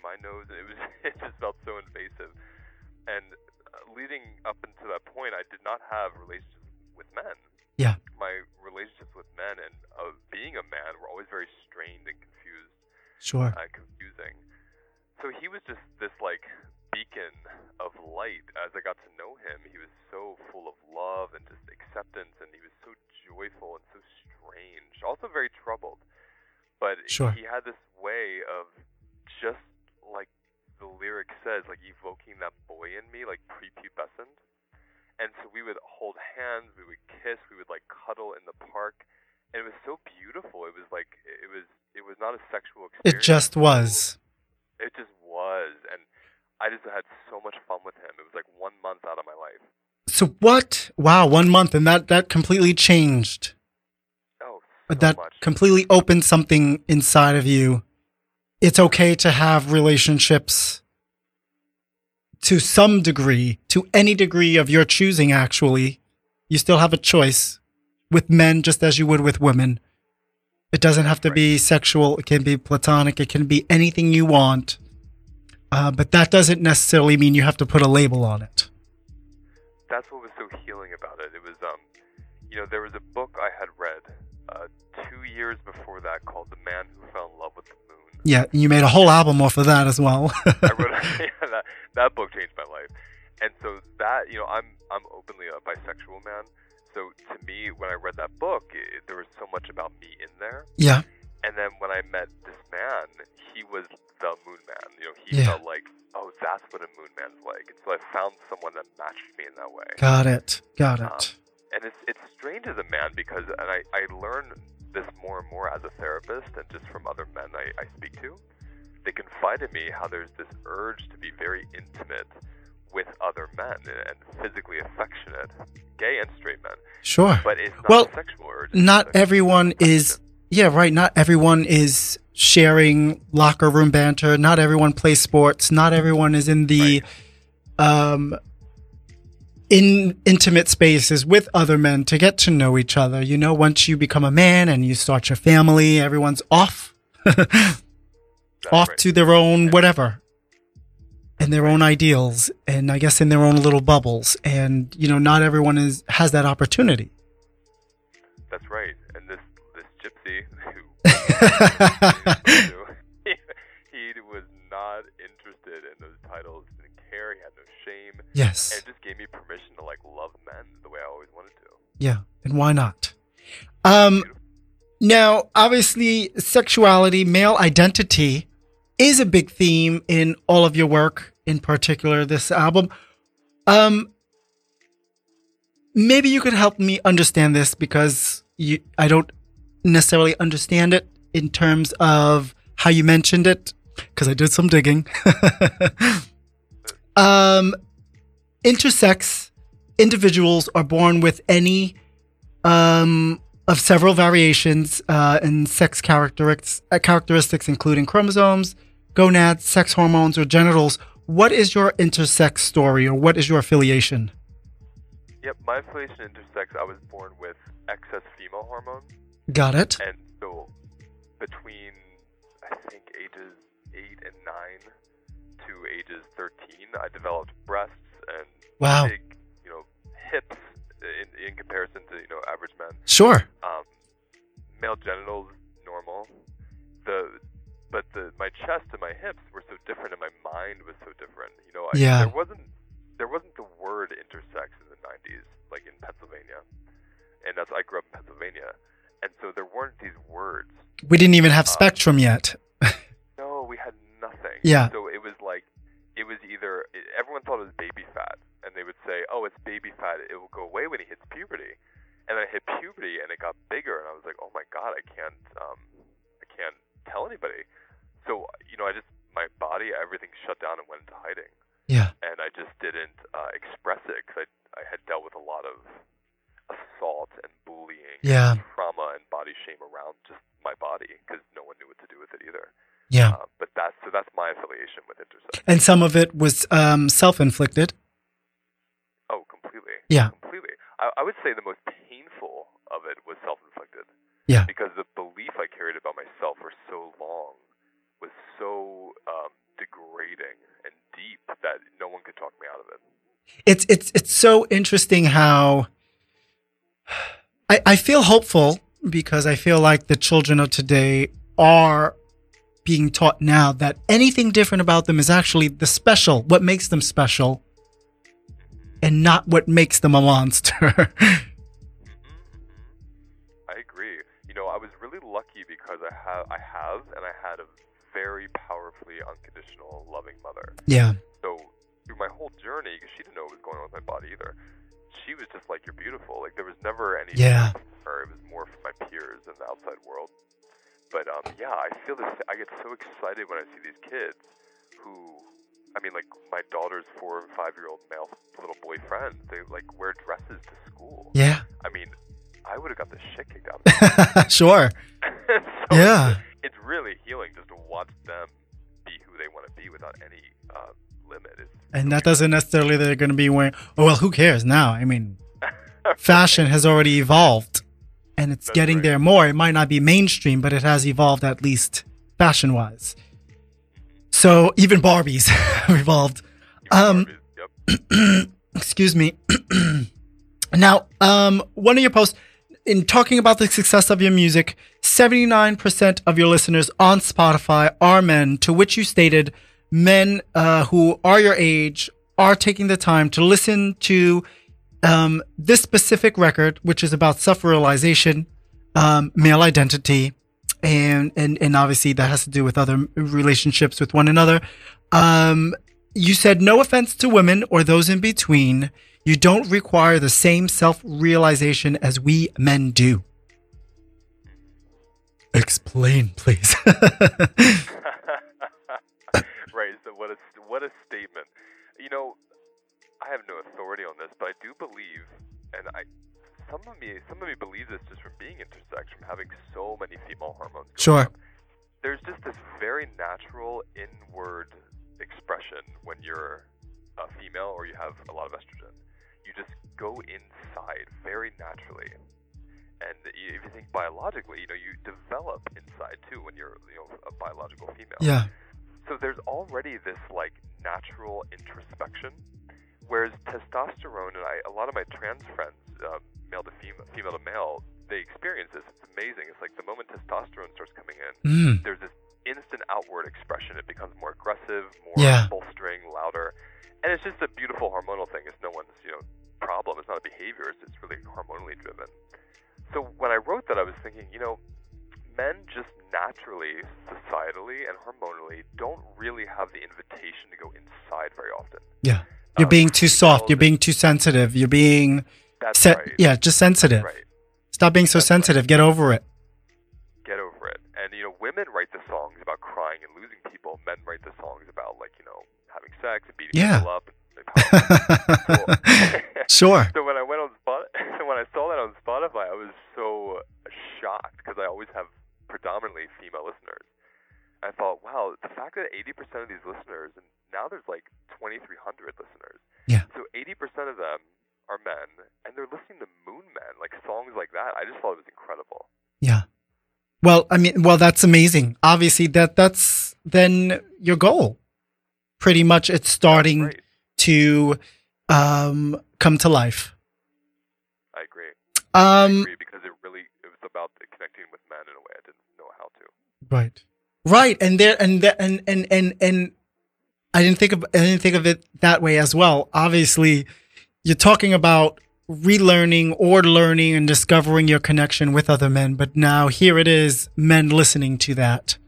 my nose, and it was <laughs> it just felt so invasive. And uh, leading up until that point, I did not have relationships with men. Yeah. My relationships with men and uh, being a man were always very strained and confused. Sure. And confusing. So he was just this like beacon of light as I got to know him. He was so full of love and just acceptance, and he was so joyful and so strange. Also very troubled, but sure. he had this way of just the lyric says, like evoking that boy in me, like prepubescent. And so we would hold hands, we would kiss, we would like cuddle in the park, and it was so beautiful. It was like it was it was not a sexual experience. It just was. It just was, and I just had so much fun with him. It was like one month out of my life. So what? Wow, one month, and that that completely changed. Oh, so that much. completely opened something inside of you it's okay to have relationships to some degree, to any degree of your choosing, actually, you still have a choice with men just as you would with women. It doesn't have to be sexual. It can be platonic. It can be anything you want. Uh, but that doesn't necessarily mean you have to put a label on it. That's what was so healing about it. It was, um, you know, there was a book I had read uh, two years before that called "The Man Who Fell in Love with the Moon." Yeah, you made a whole album off of that as well. <laughs> I wrote <laughs> yeah, that. That book changed my life, and so that you know, I'm I'm openly a bisexual man. So to me, when I read that book, it, there was so much about me in there. yeah, And then when I met this man, he was the moon man. You know, he Yeah. felt like, oh, that's what a moon man's like. And so I found someone that matched me in that way. got it, got Um, it. and it's it's strange as a man because, and I I learn this more and more as a therapist and just from other men I, I speak to. They confide in me how there's this urge to be very intimate with other men and physically affectionate, gay and straight men. Sure. But it's not Well, a sexual urge. not everyone is yeah right not everyone is sharing locker room banter not everyone plays sports not everyone is in the um in intimate spaces with other men to get to know each other you know once you become a man and you start your family everyone's off <laughs> off right. to their own whatever and their own ideals and i guess in their own little bubbles and you know not everyone is has that opportunity That's right. And this this gypsy <laughs> who <laughs> he, was not interested in those titles, care, he had no shame, and yes it just gave me permission to like love men the way I always wanted to. Yeah, and why not? Um, now, obviously, sexuality, male identity is a big theme in all of your work, in particular this album. Um, maybe you could help me understand this because you, I don't necessarily understand it in terms of how you mentioned it, because I did some digging. <laughs> um, intersex individuals are born with any um, of several variations uh, in sex characteristics, uh, characteristics, including chromosomes, gonads, sex hormones, or genitals. What is your intersex story, or what is your affiliation? Yep, my affiliation intersex. I was born with excess female hormones, Got it. and so between I think ages eight and nine to ages thirteen, I developed breasts and Wow. big, you know, hips in in comparison to you know average men. Sure. um, male genitals normal. The but the my chest and my hips were so different, and my mind was so different. You know, I, Yeah. there wasn't there wasn't the word intersex in the '90s, like in Pennsylvania, and that's I grew up in Pennsylvania, and so there weren't these words. We didn't even have Uh, spectrum yet. <laughs> No, we had nothing. Yeah. So everyone thought it was baby fat, and they would say, "Oh, it's baby fat. It will go away when he hits puberty." And then I hit puberty, and it got bigger, and I was like, "Oh my god, I can't, um, I can't tell anybody." So you know, I just my body, everything shut down and went into hiding, Yeah. and I just didn't uh, express it because I I had dealt with a lot of assault and bullying, Yeah. and trauma and body shame around just my body because no one knew what to do with it either. Yeah. Uh, but that's so that's my affiliation with intersex. And some of it was um, self-inflicted. Oh, completely. Yeah. Completely. I, I would say the most painful of it was self-inflicted. Yeah. Because the belief I carried about myself for so long was so um, degrading and deep that no one could talk me out of it. it's it's it's so interesting how I, I feel hopeful because I feel like the children of today are being taught now that anything different about them is actually the special, what makes them special, and not what makes them a monster. <laughs> I agree. You know, I was really lucky because I have, I have, and I had a very powerfully unconditional, loving mother. yeah, So through my whole journey, because she didn't know what was going on with my body either, she was just like, "You're beautiful." Like there was never any. Yeah. Or it was more from my peers in the outside world. But um, yeah, I feel this. I get so excited when I see these kids who. I mean, like my daughter's four and five year old male little boy friends. They like wear dresses to school. yeah, I mean, I would have got the shit kicked out of <laughs> sure, <laughs> so yeah, it's really healing just to watch them be who they want to be without any uh, limit. It's and that doesn't necessarily they're going to be wearing. Oh well, who cares now? I mean, <laughs> fashion has already evolved, and it's That's getting right. there more. It might not be mainstream, but it has evolved at least fashion wise. So even Barbies <laughs> have evolved. Um, Yep. <clears throat> excuse me. <clears throat> now, um, one of your posts in talking about the success of your music, 79% of your listeners on Spotify are men, to which you stated men uh, who are your age are taking the time to listen to um, this specific record, which is about self realization, um, male identity, and, and, and obviously that has to do with other relationships with one another. Um, you said no offense to women or those in between. You don't require the same self realization as we men do. Explain, please. <laughs> what a statement. You know, I have no authority on this, but I do believe, and I some of me some of me believe this just from being intersex, from having so many female hormones. Sure. up. There's just this very natural inward expression when you're a female or you have a lot of estrogen. You just go inside very naturally. And if you think biologically, you know, you develop inside too when you're, you know, a biological female. yeah. So there's already this like natural introspection, whereas testosterone and I, a lot of my trans friends, uh, male to female, female to male, they experience this. It's amazing. It's like the moment testosterone starts coming in, Mm. there's this instant outward expression. It becomes more aggressive, more Yeah. bolstering, louder, and it's just a beautiful hormonal thing. It's no one's you know problem. It's not a behavior. It's just really hormonally driven. So when I wrote that, I was thinking, you know, men just naturally, societally, and hormonally don't really have the invitation to go inside very often. Yeah. You're Um, being too soft. You're being too sensitive. You're being That's set. right. Yeah, just sensitive. Right. Stop being so That's right. sensitive. Get over it. Get over it. And you know, women write the songs about crying and losing people. Men write the songs about like you know having sex and beating Yeah. people up. <laughs> Sure. <laughs> So when I went on Spot, <laughs> when I saw that on Spotify, I was so shocked because I always have predominantly female listeners. I thought, wow, the fact that 80% of these listeners, and now there's like 2,300 listeners. Yeah. So 80% of them are men, and they're listening to Moon Men, like songs like that. I just thought it was incredible. Yeah. Well, I mean, well, that's amazing. Obviously, that that's then your goal. Pretty much, it's starting to um, come to life. I agree. I Um, agree because it really it was about connecting with men in a way I didn't know how to. right, right, and there, and and and and and I didn't think of I didn't think of it that way as well. Obviously, you're talking about relearning or learning and discovering your connection with other men, but now here it is, men listening to that.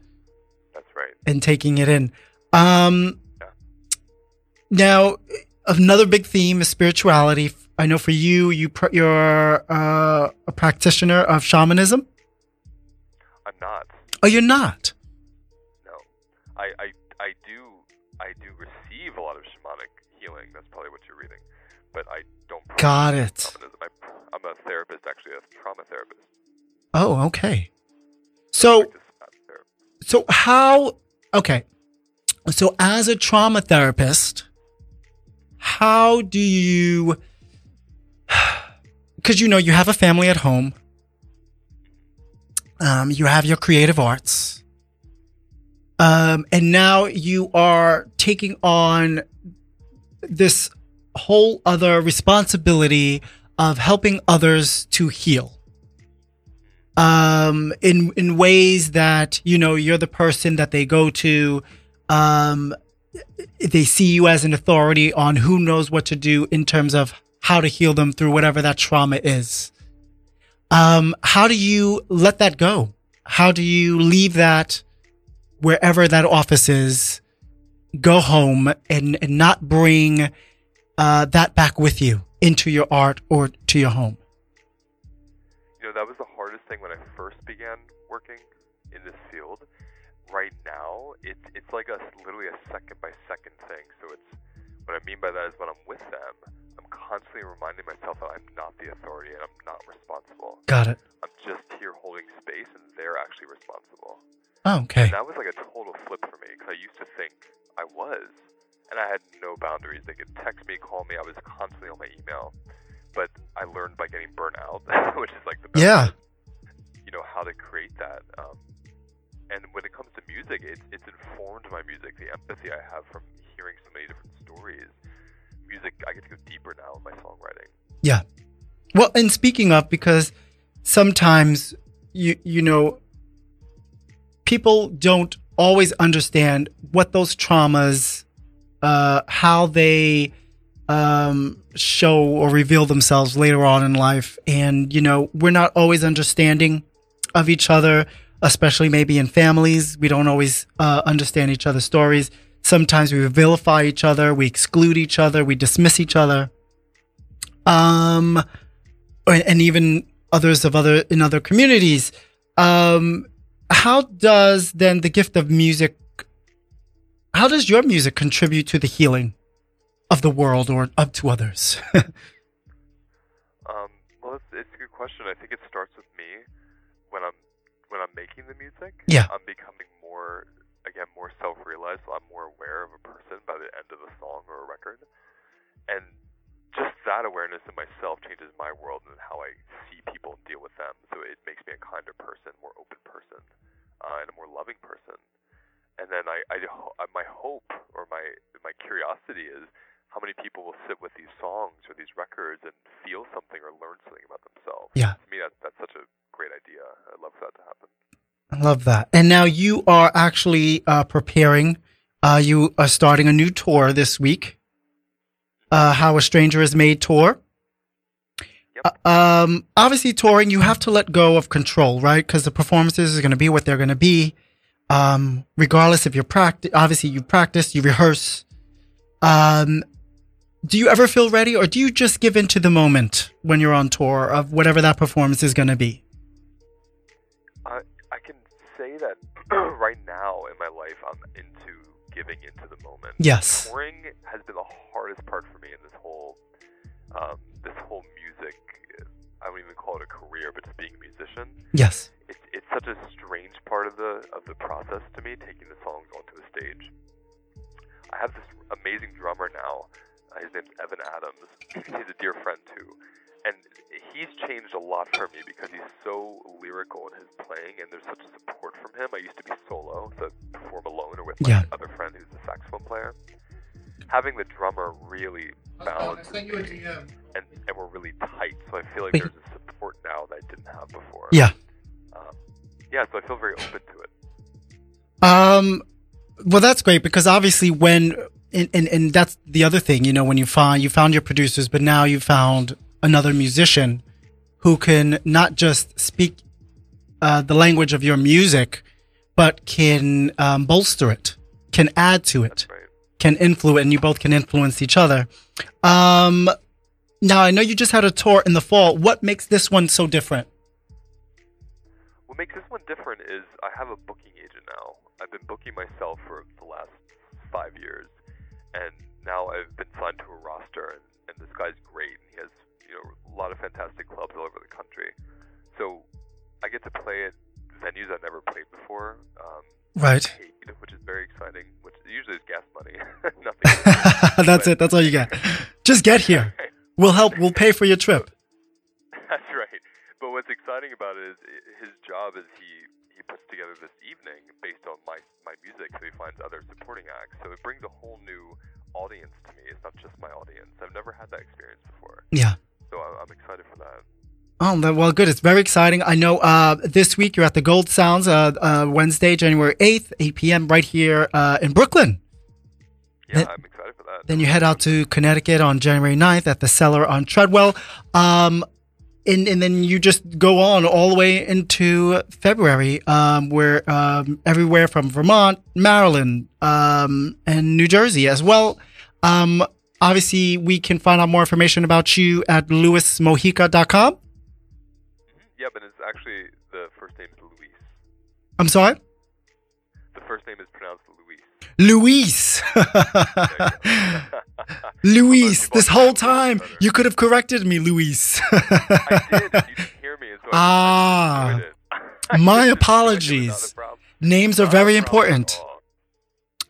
That's right. and taking it in. Um, now, another big theme is spirituality. I know for you, you pr- you're uh, a practitioner of shamanism. I'm not. Oh, you're not. I, I, I do, I do receive a lot of shamanic healing. That's probably what you're reading, but I don't. Got it. I, I'm a therapist, actually, a trauma therapist. Oh, okay. So, Practice that therapy. so how? Okay. So, as a trauma therapist, how do you? <sighs> Because you know you have a family at home. Um, you have your creative arts. Um, and now you are taking on this whole other responsibility of helping others to heal. Um, in, in ways that, you know, you're the person that they go to. Um, they see you as an authority on who knows what to do in terms of how to heal them through whatever that trauma is. Um, how do you let that go? How do you leave that wherever that office is, go home and, and not bring uh, that back with you into your art or to your home? You know, that was the hardest thing when I first began working in this field. Right now, it's it's like a literally a second by second thing. So it's what I mean by that is when I'm with them, I'm constantly reminding myself that I'm not the authority and I'm not responsible. Got it. I'm just here holding space, and they're actually responsible. Oh, okay. And that was like a total flip for me because I used to think I was. and I had no boundaries. They could text me, call me. I was constantly on my email. But I learned by getting burnt out, <laughs> which is like the best Yeah. you know how to create that. Um, and when it comes to music, it's it's informed my music. The empathy I have from hearing so many different stories. Music, I get to go deeper now in my songwriting. Yeah. Well, and speaking of, because sometimes you you know people don't always understand what those traumas, uh, how they um, show or reveal themselves later on in life, and you know we're not always understanding of each other, especially maybe in families. We don't always uh, understand each other's stories. Sometimes we vilify each other, we exclude each other, we dismiss each other um and even others of other in other communities um how does then the gift of music how does your music contribute to the healing of the world or up to others <laughs> Um, well, it's, it's a good question. I think it starts with me when I'm when I'm making the music. Yeah. I'm becoming more again more self-realized. So I'm more aware of a person by the end of a song or a record, and just that awareness in myself changes my world and how I see people and deal with them. So it makes me a kinder person, more open person, uh, and a more loving person. And then I, I, uh, my hope or my my curiosity is how many people will sit with these songs or these records and feel something or learn something about themselves. Yeah. To me, that, that's such a great idea. I'd love for that to happen. i love that and now you are actually uh preparing uh you are starting a new tour this week uh how a stranger is made tour Yep. Uh, um obviously touring you have to let go of control right? Because the performances are going to be what they're going to be. Um regardless if you're practice obviously you practice you rehearse. Um do you ever feel ready or do you just give in to the moment when you're on tour of whatever that performance is going to be? I I can say that <clears throat> right now in my life, I'm into giving into the moment. yes. Touring has been the hardest part for me in this whole um, this whole music. I don't even call it a career, but just being a musician. yes It's it's such a strange part of the of the process to me, taking the songs onto a stage. I have this amazing drummer now. Uh, his name's Evan Adams. <clears throat> he's a dear friend too, and he's changed a lot for me because he's so lyrical in his playing, and there's such support from him. I used to be solo, so I'd perform alone or with my Yeah. other friend who's a saxophone player. Having the drummer really balances me, and, and we're really tight. So I feel like Wait. there's a support now that I didn't have before. yeah Um, yeah, so I feel very open to it. Um, well, that's great because obviously when and, and and that's the other thing, you know, when you find you found your producers, but now you found another musician who can not just speak uh, the language of your music, but can um, bolster it, can add to it, Right. Can influence, and you both can influence each other. Um, now I know you just had a tour in the fall. What makes this one so different? What makes this one different is I have a booking agent now. I've been booking myself for the last five years, and now I've been signed to a roster, and, and this guy's great. And he has you know a lot of fantastic clubs all over the country, so I get to play at venues I've never played before. Um, Right. which is very exciting. Usually it's gas money, <laughs> <laughs> nothing. that's it. That's all you get. Just get here. <laughs> We'll help. We'll pay for your trip. That's right. But what's exciting about it is his job is he he puts together this evening based on my my music, so he finds other supporting acts. So it brings a whole new audience to me. It's not just my audience. I've never had that experience before, Yeah. so I'm excited for that. Oh, well, good. It's very exciting. I know uh, this week you're at the Gold Sounds uh, uh, Wednesday, January 8th, 8 p.m., right here uh, in Brooklyn. Yeah, Then- I'm excited for that. Then you head out to Connecticut on January 9th at the Cellar on Treadwell. Um, and, and then you just go on all the way into February, um, where um, everywhere from Vermont, Maryland, um, and New Jersey as well. Um, obviously, we can find out more information about you at lewismojica.com. Yeah, but it's actually the first name is Luis. I'm sorry? The first name is pronounced Luis. Luis. <laughs> Luis, this whole time you could have corrected me, Luis. I did. You didn't hear me, so Ah. I just enjoyed it. <laughs> My Just enjoyed it, apologies. not a problem. Names are very important.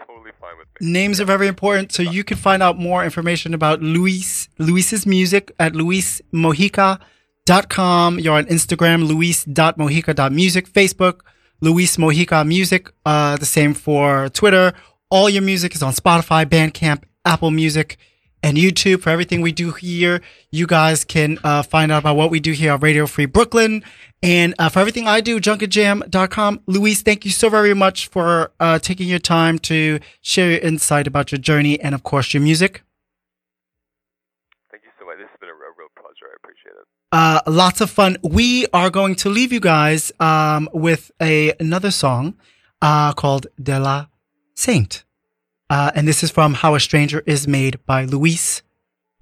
Totally fine with Names are very important. So you can find out more information about Luis Luis's music at luismojica.com. You're on Instagram, luis.mojica.music, Facebook, Luis Mojica Music. Uh, the same for Twitter. All your music is on Spotify, Bandcamp, Apple Music, and YouTube. For everything we do here, you guys can uh, find out about what we do here on Radio Free Brooklyn. And uh, for everything I do, junkandjam.com. Luis, thank you so very much for uh, taking your time to share your insight about your journey and, of course, your music. Thank you so much. This has been a real, real pleasure. I appreciate it. Uh, lots of fun. We are going to leave you guys um, with a another song uh, called De La Saint. Uh, and this is from How a Stranger is Made by Luis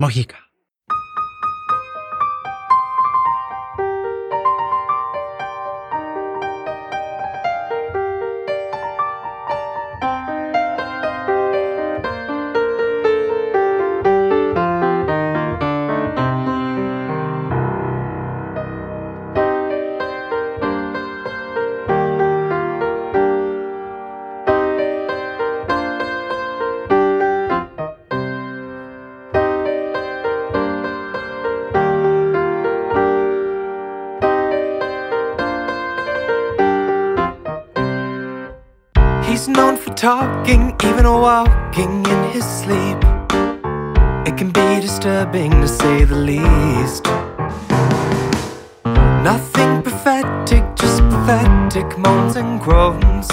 Mojica. Talking, even walking in his sleep. It can be disturbing to say the least. Nothing prophetic, just pathetic moans and groans.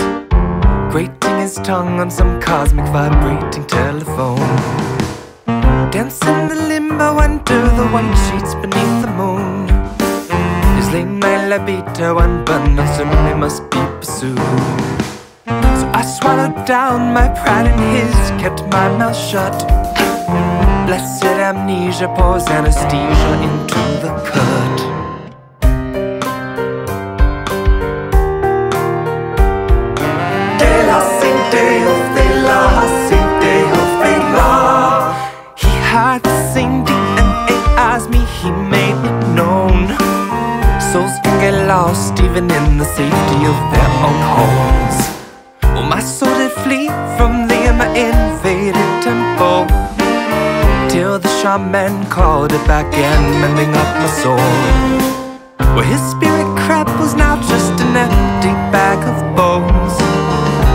Grating his tongue on some cosmic vibrating telephone. Dancing the limbo under the white sheets beneath the moon. His late night libido unbuttoned certainly must be pursued. I swallowed down my pride and his, kept my mouth shut. Blessed amnesia pours anesthesia into the cut. Of of. He had the same me, he made. Souls can get lost even in the safety of their own homes. My soul did flee from the my invaded temple Till the shaman called it back in, mending up my soul. Where his spirit crap was now just an empty bag of bones.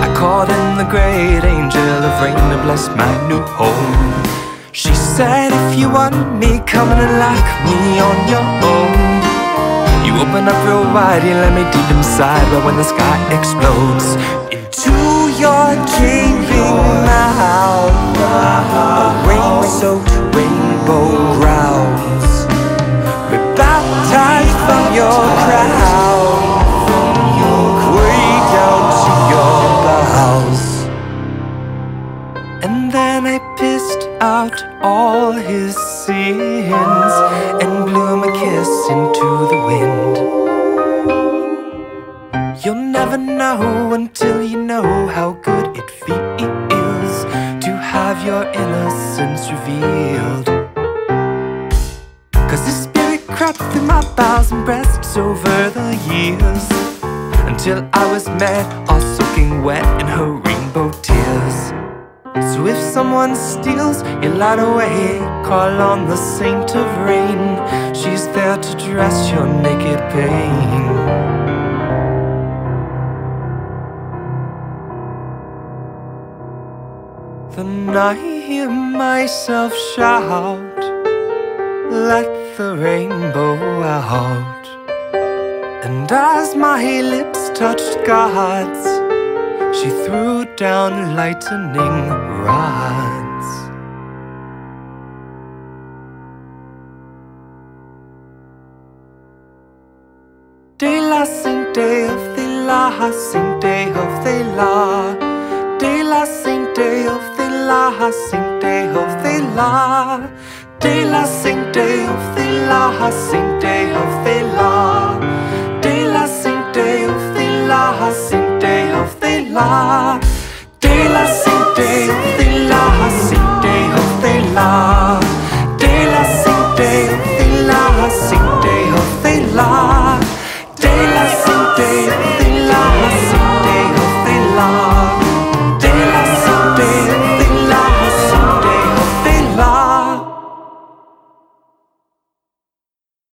I called in the great angel of rain to bless my new home. She said, if you want me, come and lock me on your own. You open up real wide, you let me deep inside But when the sky explodes Into your gaping mouth A rain-soaked rainbow growls We're baptized from your crown. Way down to your bowels. And then I pissed out all his sins and blew my kiss into the wind. Never know until you know how good it feels to have your innocence revealed. Cause the spirit crept through my bowels and breasts over the years until I was met, all soaking wet in her rainbow tears. So if someone steals your light away, call on the saint of rain. She's there to dress your naked pain. Then I hear myself shout, let the rainbow out. And as my lips touched God's, she threw down lightning rods. De la Sainte of the La, Sainte of the La. La Sainte of the La, Sainte of the La. De la Sainte of the La, Sainte of the La. De la Sainte of the La, Sainte of the La. De la Sainte of the La, Sainte of the La.